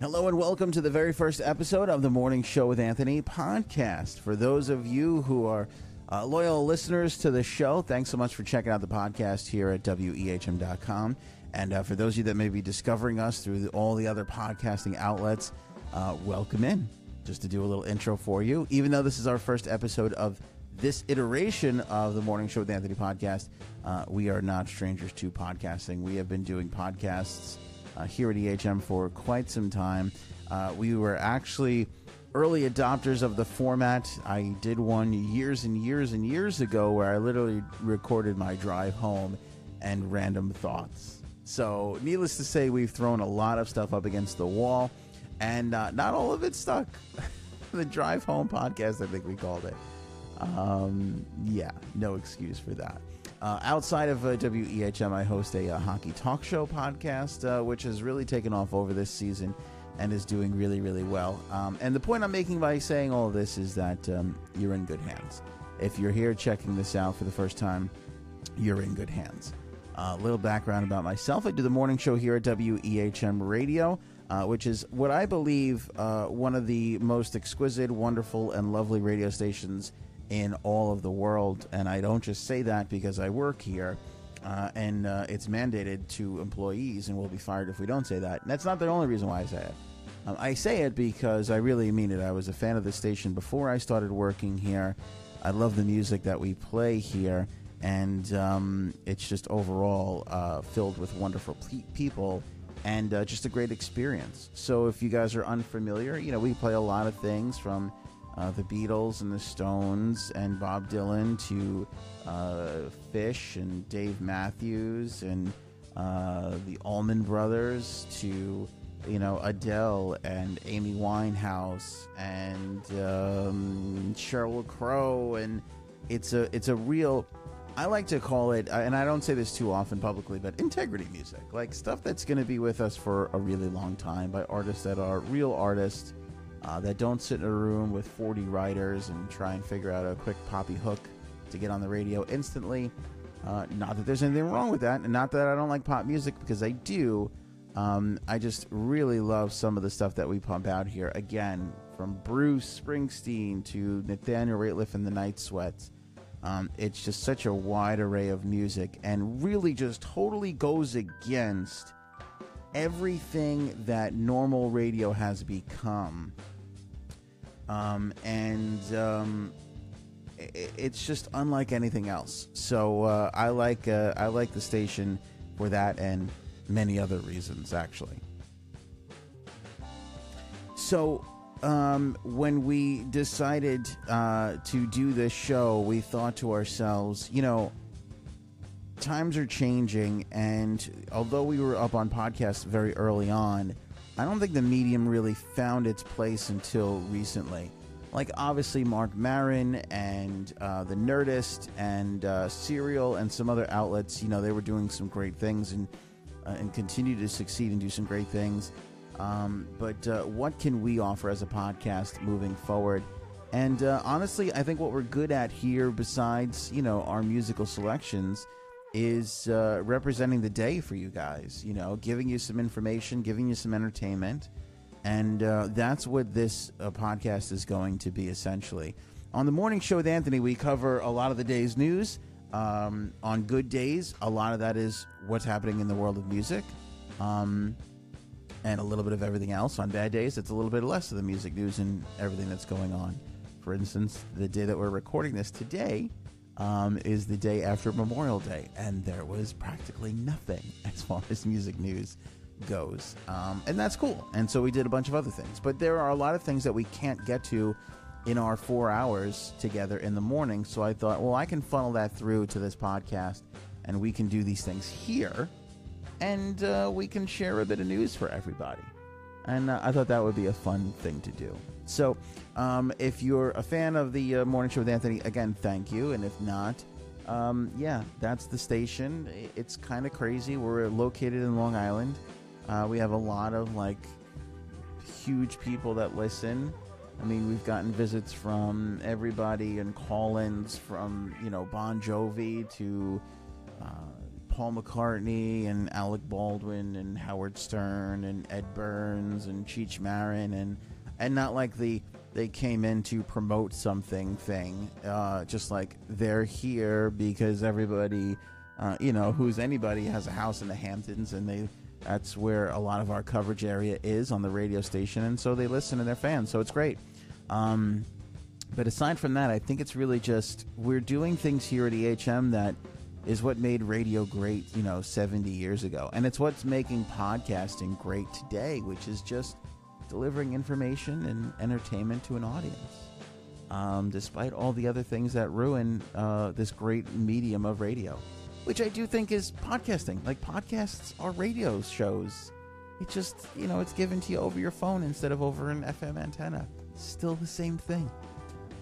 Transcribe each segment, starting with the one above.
Hello and welcome to the very first episode of the Morning Show with Anthony podcast. For those of you who are uh, loyal listeners to the show, thanks so much for checking out the podcast here at WEHM.com. And uh, for those of you that may be discovering us through the, all the other podcasting outlets, uh, welcome in. Just to do a little intro for you, even though this is our first episode of this iteration of the Morning Show with Anthony podcast, uh, we are not strangers to podcasting. We have been doing podcasts uh, here at EHM for quite some time. Uh, we were actually early adopters of the format. I did one years and years and years ago where I literally recorded my drive home and random thoughts. So, needless to say, we've thrown a lot of stuff up against the wall, and uh, not all of it stuck. the drive home podcast, I think we called it. Um, yeah, no excuse for that. Uh, outside of uh, WEHM, I host a, uh, hockey talk show podcast, uh, which has really taken off over this season and is doing really, really well. Um, and the point I'm making by saying all this is that um, you're in good hands. If you're here checking this out for the first time, you're in good hands. A little background about myself I do the morning show here at WEHM Radio. Uh, which is what I believe uh, one of the most exquisite, wonderful, and lovely radio stations in all of the world. And I don't just say that because I work here. Uh, and uh, it's mandated to employees, and we'll be fired if we don't say that. And that's not the only reason why I say it. Um, I say it because I really mean it. I was a fan of the station before I started working here. I love the music that we play here, and um, it's just overall uh, filled with wonderful pe- people and uh, just a great experience. So if you guys are unfamiliar, you know we play a lot of things from uh, the Beatles and the Stones and Bob Dylan to uh, Phish and Dave Matthews and uh, the Allman Brothers to you know Adele and Amy Winehouse and um, Sheryl Crow. And it's a it's a real I like to call it and I don't say this too often publicly but integrity music. Like stuff that's going to be with us for a really long time by artists that are real artists uh, that don't sit in a room with 40 writers and try and figure out a quick poppy hook to get on the radio instantly. Uh, not that there's anything wrong with that, and not that I don't like pop music because I do. Um, I just really love some of the stuff that we pump out here. Again, from Bruce Springsteen to Nathaniel Rateliff and the Night Sweats. Um, it's just such a wide array of music and really just totally goes against everything that normal radio has become um, and um, it, it's just unlike anything else. So uh, I like uh, I like the station for that and many other reasons, actually. So um, when we decided uh, to do this show, we thought to ourselves, you know, times are changing, and although we were up on podcasts very early on I don't think the medium really found its place until recently. Like, obviously, Marc Maron and uh, The Nerdist and uh, Serial and some other outlets, you know, they were doing some great things and, uh, and continue to succeed and do some great things. Um, but uh, what can we offer as a podcast moving forward? And uh, honestly, I think what we're good at here, besides, you know, our musical selections, is uh, representing the day for you guys. You know, giving you some information, giving you some entertainment, and uh, that's what this uh, podcast is going to be essentially. On the morning show with Anthony, we cover a lot of the day's news. Um, on good days, a lot of that is what's happening in the world of music, um, and a little bit of everything else. On bad days, it's a little bit less of the music news and everything that's going on. For instance, the day that we're recording this today um, is the day after Memorial Day, and there was practically nothing as far as music news goes. Um, and that's cool. And so we did a bunch of other things. But there are a lot of things that we can't get to in our four hours together in the morning. So I thought, well, I can funnel that through to this podcast, and we can do these things here, and uh, we can share a bit of news for everybody. And uh, I thought that would be a fun thing to do. So, um, if you're a fan of the uh, morning show with Anthony, again, thank you. And if not, um, yeah, that's the station. It's kind of crazy. We're located in Long Island. Uh, we have a lot of like huge people that listen. I mean, we've gotten visits from everybody and call-ins from you know Bon Jovi to uh, Paul McCartney and Alec Baldwin and Howard Stern and Ed Burns and Cheech Marin and and not like the they came in to promote something thing. Uh, just like they're here because everybody, uh, you know, who's anybody has a house in the Hamptons and they that's where a lot of our coverage area is on the radio station, and so they listen and they're fans. So it's great. Um, but aside from that, I think it's really just we're doing things here at EHM that is what made radio great, you know, 70 years ago. And it's what's making podcasting great today, which is just delivering information and entertainment to an audience. Um, despite all the other things that ruin uh, this great medium of radio, which I do think is podcasting. Like podcasts are radio shows. It just, you know, it's given to you over your phone instead of over an FM antenna. Still the same thing.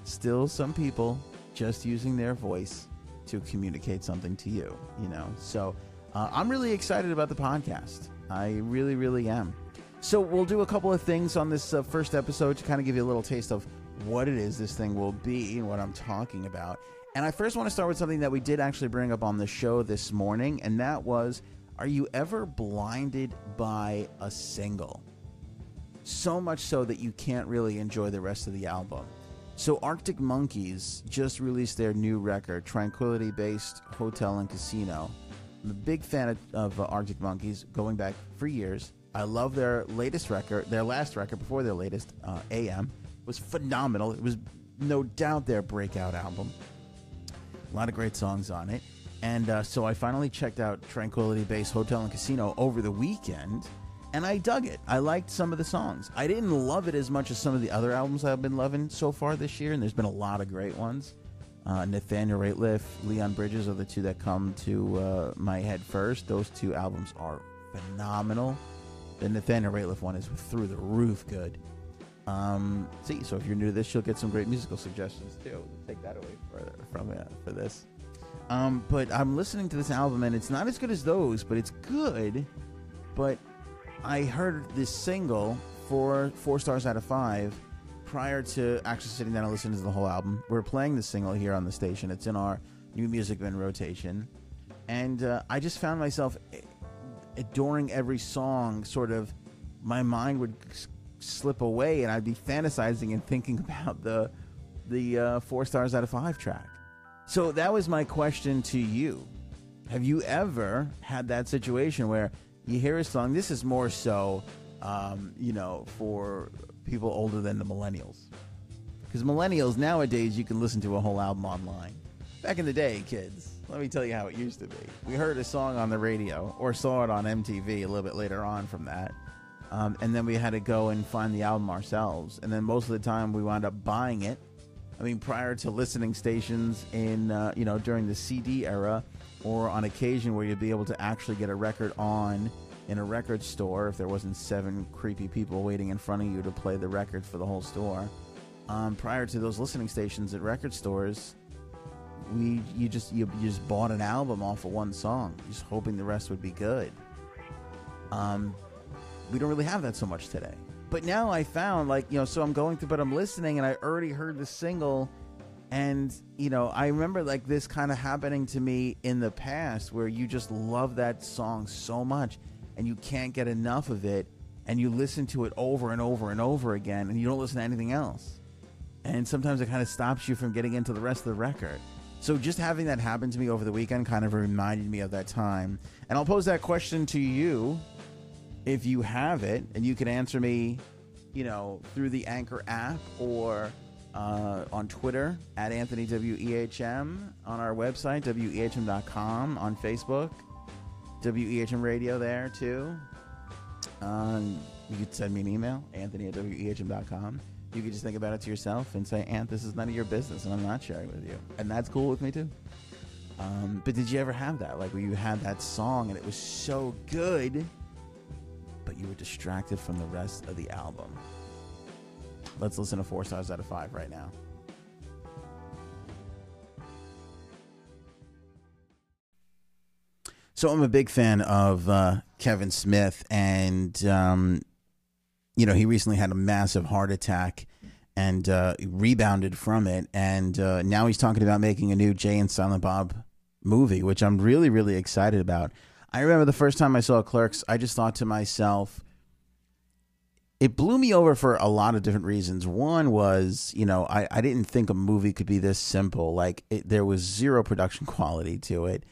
Still some people just using their voice to communicate something to you, you know. So uh, I'm really excited about the podcast. I really, really am. So we'll do a couple of things on this uh, first episode to kind of give you a little taste of what it is this thing will be and what I'm talking about. And I first want to start with something that we did actually bring up on the show this morning, and that was Are you ever blinded by a single? So much so that you can't really enjoy the rest of the album. So, Arctic Monkeys just released their new record, Tranquility Based Hotel and Casino. I'm a big fan of, of uh, Arctic Monkeys, going back for years. I love their latest record, their last record before their latest, uh, AM, was phenomenal. It was no doubt their breakout album. A lot of great songs on it. And uh, so I finally checked out Tranquility Base Hotel and Casino over the weekend, and I dug it. I liked some of the songs. I didn't love it as much as some of the other albums I've been loving so far this year, and there's been a lot of great ones. Uh, Nathaniel Rateliff, Leon Bridges are the two that come to uh, my head first. Those two albums are phenomenal. The Nathaniel Rateliff one is through the roof good. Um, see, so if you're new to this, you'll get some great musical suggestions too. Take that away for, from uh, for this. Um, but I'm listening to this album and it's not as good as those, but it's good. But I heard this single for four stars out of five prior to actually sitting down and listening to the whole album. We're playing the single here on the station. It's in our new music bin rotation, and uh, I just found myself adoring every song. Sort of, my mind would slip away, and I'd be fantasizing and thinking about the the uh, four stars out of five track. So that was my question to you. Have you ever had that situation where you hear a song? This is more so, um, you know, for people older than the millennials. Because millennials nowadays, you can listen to a whole album online. Back in the day, kids, let me tell you how it used to be. We heard a song on the radio or saw it on MTV a little bit later on from that. Um, and then we had to go and find the album ourselves. And then most of the time, we wound up buying it. I mean, prior to listening stations in, uh, you know, during the CD era, or on occasion where you'd be able to actually get a record on in a record store if there wasn't seven creepy people waiting in front of you to play the records for the whole store. Um, prior to those listening stations at record stores, we you just you, you just bought an album off of one song, just hoping the rest would be good. Um, we don't really have that so much today. But now I found like you know, so I'm going through, but I'm listening, and I already heard the single, and you know, I remember like this kind of happening to me in the past, where you just love that song so much, and you can't get enough of it, and you listen to it over and over and over again, and you don't listen to anything else, and sometimes it kind of stops you from getting into the rest of the record. So just having that happen to me over the weekend kind of reminded me of that time. And I'll pose that question to you if you have it, and you can answer me, you know, through the Anchor app or uh, on Twitter at Anthony WEHM, on our website, WEHM.com, on Facebook, WEHM Radio there too. Um, you could send me an email, Anthony at WEHM.com. You could just think about it to yourself and say, Ant, this is none of your business, and I'm not sharing with you. And that's cool with me too. Um, but did you ever have that? Like where you had that song and it was so good, but you were distracted from the rest of the album. Let's listen to four stars out of five right now. So I'm a big fan of uh, Kevin Smith, and um, you know he recently had a massive heart attack and uh, rebounded from it, and uh, now he's talking about making a new Jay and Silent Bob movie, which I'm really really excited about. I remember the first time I saw Clerks, I just thought to myself, it blew me over for a lot of different reasons. One was, you know, I, I didn't think a movie could be this simple. Like, it, there was zero production quality to it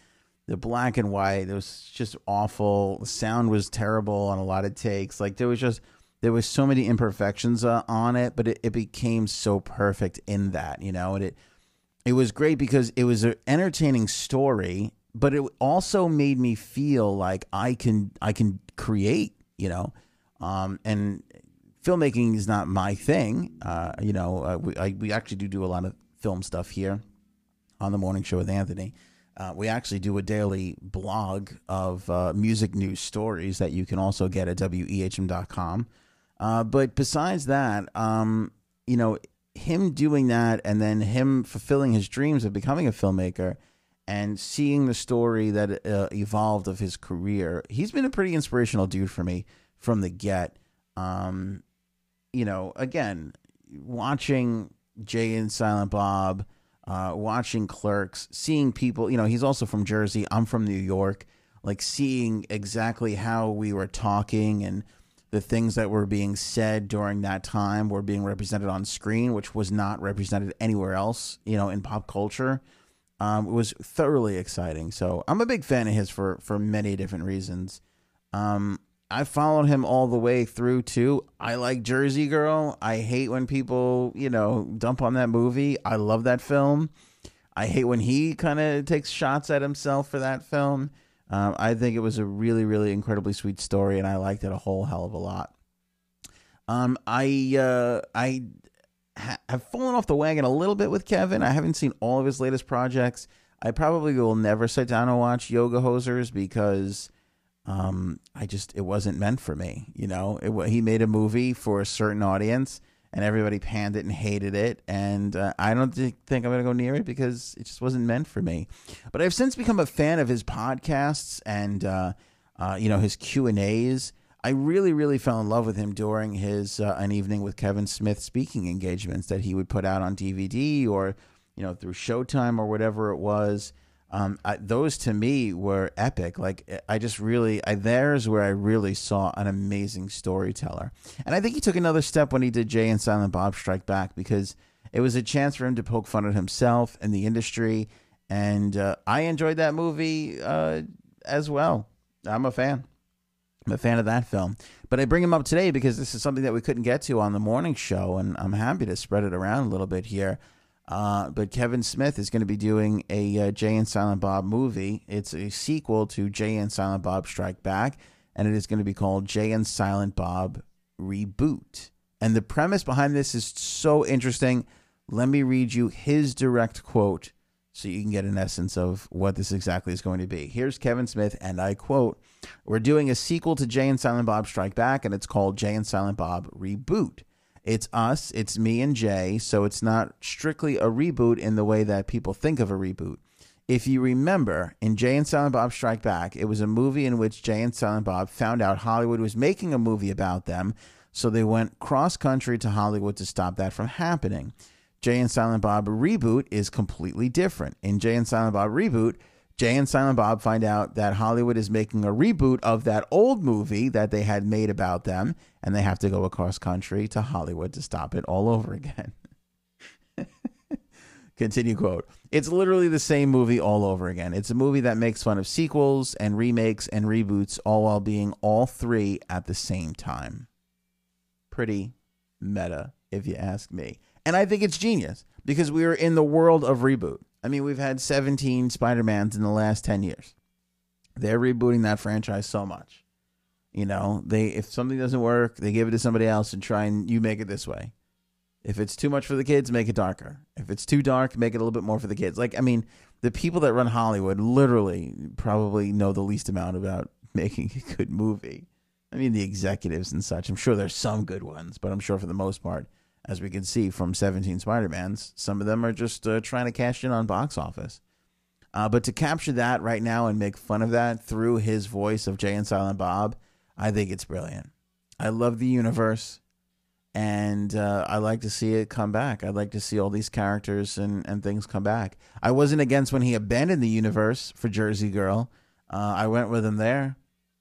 the black and white it was just awful the sound was terrible on a lot of takes like there was just there was so many imperfections uh, on it but it, it became so perfect in that you know and it it was great because it was an entertaining story but it also made me feel like i can i can create you know um, and filmmaking is not my thing. Uh, you know uh, we, I, we actually do do a lot of film stuff here on the morning show with anthony. Uh, we actually do a daily blog of uh, music news stories that you can also get at wehm.com. Uh, but besides that, um, you know, him doing that and then him fulfilling his dreams of becoming a filmmaker and seeing the story that uh, evolved of his career, he's been a pretty inspirational dude for me from the get. Um, you know, again, watching Jay and Silent Bob uh, watching Clerks, seeing people. You know, he's also from Jersey. I'm from New York. Like seeing exactly how we were talking and the things that were being said during that time were being represented on screen, which was not represented anywhere else. You know, in pop culture. Um, it was thoroughly exciting. So I'm a big fan of his for for many different reasons. Um, I followed him all the way through too. I like Jersey Girl. I hate when people, you know, dump on that movie. I love that film. I hate when he kind of takes shots at himself for that film. Um, I think it was a really, really incredibly sweet story, and I liked it a whole hell of a lot. Um, I uh, I ha- have fallen off the wagon a little bit with Kevin. I haven't seen all of his latest projects. I probably will never sit down and watch Yoga Hosers because um, I just it wasn't meant for me. You know, it, he made a movie for a certain audience, and everybody panned it and hated it. And uh, I don't think I'm going to go near it because it just wasn't meant for me. But I've since become a fan of his podcasts and uh, uh, you know his Q and A's. I really, really fell in love with him during his uh, an evening with Kevin Smith speaking engagements that he would put out on DVD or you know through Showtime or whatever it was. Um, I, those to me were epic. Like I just really, I, there's where I really saw an amazing storyteller. And I think he took another step when he did Jay and Silent Bob Strike Back because it was a chance for him to poke fun at himself and the industry. And uh, I enjoyed that movie uh, as well. I'm a fan. I'm a fan of that film. But I bring him up today because this is something that we couldn't get to on the morning show, and I'm happy to spread it around a little bit here. Uh, but Kevin Smith is going to be doing a uh, Jay and Silent Bob movie. It's a sequel to Jay and Silent Bob Strike Back, and it is going to be called Jay and Silent Bob Reboot. And the premise behind this is so interesting. Let me read you his direct quote so you can get an essence of what this exactly is going to be. Here's Kevin Smith, and I quote We're doing a sequel to Jay and Silent Bob Strike Back, and it's called Jay and Silent Bob Reboot. It's us, it's me and Jay, so it's not strictly a reboot in the way that people think of a reboot. If you remember, in Jay and Silent Bob Strike Back, it was a movie in which Jay and Silent Bob found out Hollywood was making a movie about them, so they went cross country to Hollywood to stop that from happening. Jay and Silent Bob Reboot is completely different. In Jay and Silent Bob Reboot, Jay and Silent Bob find out that Hollywood is making a reboot of that old movie that they had made about them, and they have to go across country to Hollywood to stop it all over again. Continue quote. It's literally the same movie all over again. It's a movie that makes fun of sequels and remakes and reboots, all while being all three at the same time. Pretty meta, if you ask me. And I think it's genius because we are in the world of reboot. I mean, we've had 17 Spider-Mans in the last 10 years. They're rebooting that franchise so much. You know, they if something doesn't work, they give it to somebody else and try and you make it this way. If it's too much for the kids, make it darker. If it's too dark, make it a little bit more for the kids. Like, I mean, the people that run Hollywood literally probably know the least amount about making a good movie. I mean, the executives and such. I'm sure there's some good ones, but I'm sure for the most part, as we can see from 17 Spider-Mans, some of them are just uh, trying to cash in on box office. Uh, but to capture that right now and make fun of that through his voice of Jay and Silent Bob, I think it's brilliant. I love the universe, and uh, I like to see it come back. I'd like to see all these characters and, and things come back. I wasn't against when he abandoned the universe for Jersey Girl. Uh, I went with him there,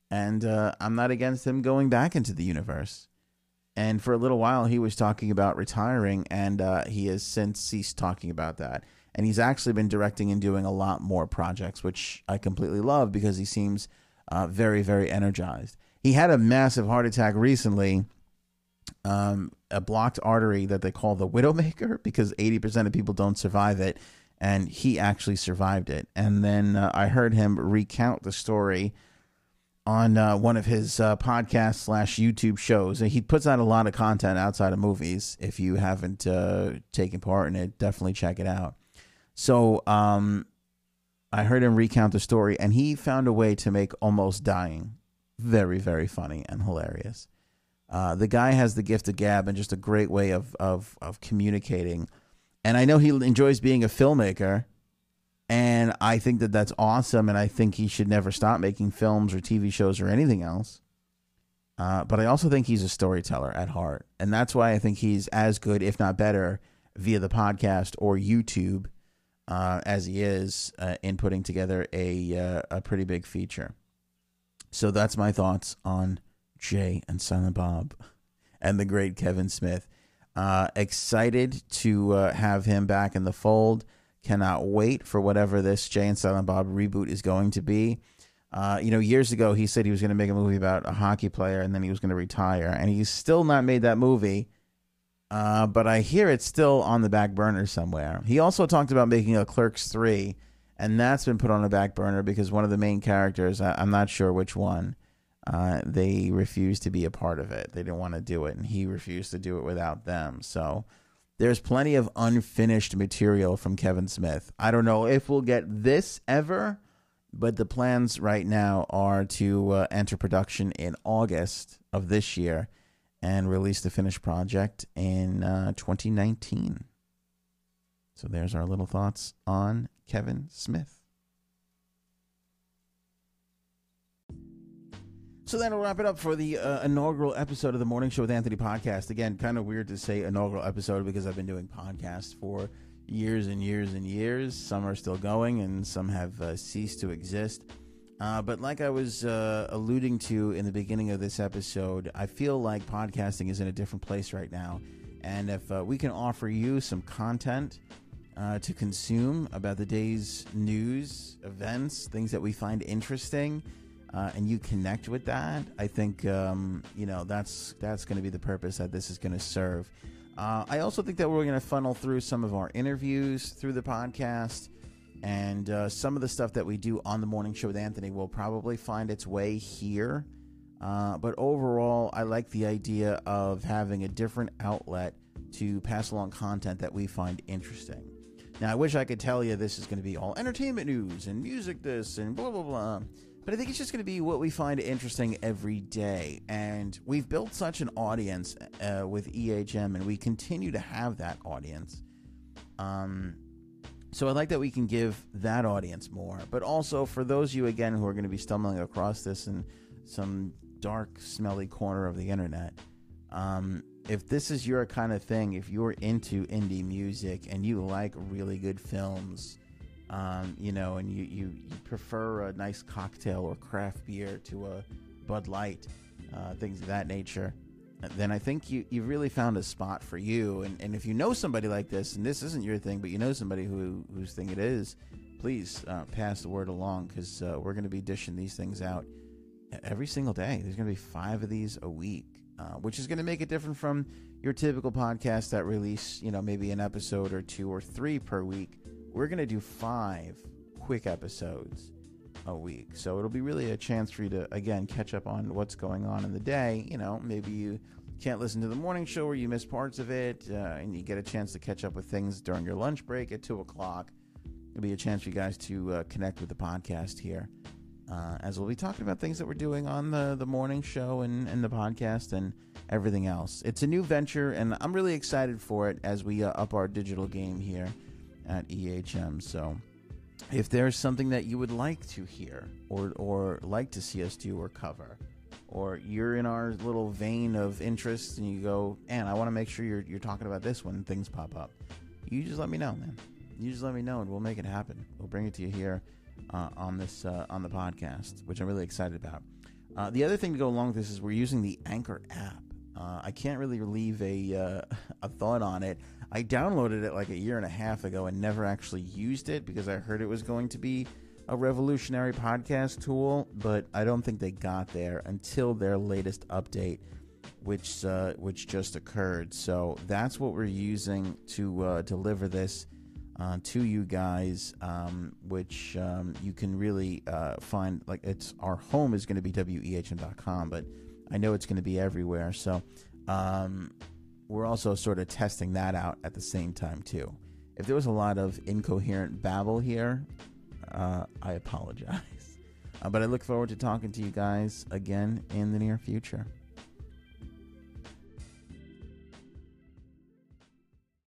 and uh, I'm not against him going back into the universe. And for a little while, he was talking about retiring, and uh, he has since ceased talking about that and he's actually been directing and doing a lot more projects, which I completely love because he seems uh, very, very energized. He had a massive heart attack recently, um, a blocked artery that they call the Widowmaker because 80% of people don't survive it, and he actually survived it. And then uh, I heard him recount the story on uh, one of his uh, podcast slash YouTube shows. He puts out a lot of content outside of movies. If you haven't uh, taken part in it, definitely check it out. So um, I heard him recount the story, and he found a way to make almost dying very, very funny and hilarious. Uh, the guy has the gift of gab and just a great way of, of, of communicating. And I know he enjoys being a filmmaker, and I think that that's awesome. And I think he should never stop making films or TV shows or anything else. Uh, but I also think he's a storyteller at heart, and that's why I think he's as good, if not better, via the podcast or YouTube uh, as he is uh, in putting together a uh, a pretty big feature. So that's my thoughts on Jay and Silent Bob and the great Kevin Smith. Uh, excited to uh, have him back in the fold. Cannot wait for whatever this Jay and Silent Bob reboot is going to be. Uh, you know, years ago he said he was going to make a movie about a hockey player and then he was going to retire, and he's still not made that movie. Uh, but I hear it's still on the back burner somewhere. He also talked about making a Clerks 3, and that's been put on the back burner because one of the main characters, I, am not sure which one, uh, they refused to be a part of it. They didn't want to do it, and he refused to do it without them. So there's plenty of unfinished material from Kevin Smith. I don't know if we'll get this ever, but the plans right now are to uh, enter production in August of this year and release the finished project in uh, 2019. So there's our little thoughts on Kevin Smith. So that'll wrap it up for the uh, inaugural episode of the Morning Show with Anthony podcast. Again, kind of weird to say inaugural episode because I've been doing podcasts for years and years and years. Some are still going and some have uh, ceased to exist. Uh, but like I was uh, alluding to in the beginning of this episode, I feel like podcasting is in a different place right now. And if uh, we can offer you some content uh, to consume about the day's news, events, things that we find interesting, uh, and you connect with that, I think um, you know that's that's going to be the purpose that this is going to serve. Uh, I also think that we're going to funnel through some of our interviews through the podcast. And uh, some of the stuff that we do on the morning show with Anthony will probably find its way here. Uh, but overall, I like the idea of having a different outlet to pass along content that we find interesting. Now, I wish I could tell you this is going to be all entertainment news and music, this and blah, blah, blah. But I think it's just going to be what we find interesting every day. And we've built such an audience uh, with EHM, and we continue to have that audience. Um, so I like that we can give that audience more, but also for those of you again who are going to be stumbling across this in some dark, smelly corner of the internet. Um, if this is your kind of thing, if you're into indie music and you like really good films, um, you know, and you, you, you, prefer a nice cocktail or craft beer to a Bud Light, uh, things of that nature, then I think you you really found a spot for you. And and if you know somebody like this, and this isn't your thing, but you know somebody who whose thing it is, please uh, pass the word along because uh, we're going to be dishing these things out every single day. There's going to be five of these a week, uh, which is going to make it different from your typical podcast that release you know maybe an episode or two or three per week. We're going to do five quick episodes a week. So it'll be really a chance for you to, again, catch up on what's going on in the day. You know, maybe you can't listen to the morning show or you miss parts of it, uh, and you get a chance to catch up with things during your lunch break at 2 o'clock. It'll be a chance for you guys to uh, connect with the podcast here. uh, as we'll be talking about things that we're doing on the, the morning show and, and the podcast and everything else. It's a new venture, and I'm really excited for it as we uh, up our digital game here at EHM. So, if there's something that you would like to hear or, or like to see us do or cover, or you're in our little vein of interest and you go, and I want to make sure you're, you're talking about this when things pop up, you just let me know, man. You just let me know and we'll make it happen. We'll bring it to you here uh, on this uh, on the podcast, which I'm really excited about. Uh, the other thing to go along with this is we're using the Anchor app. Uh, I can't really leave a uh, a thought on it. I downloaded it like a year and a half ago and never actually used it because I heard it was going to be a revolutionary podcast tool, but I don't think they got there until their latest update, which uh, which just occurred. So that's what we're using to uh, deliver this uh, to you guys, um, which um, you can really uh, find. Like it's our home is going to be wehm.com, but I know it's going to be everywhere. So um, we're also sort of testing that out at the same time too. If there was a lot of incoherent babble here, uh, I apologize. Uh, but I look forward to talking to you guys again in the near future.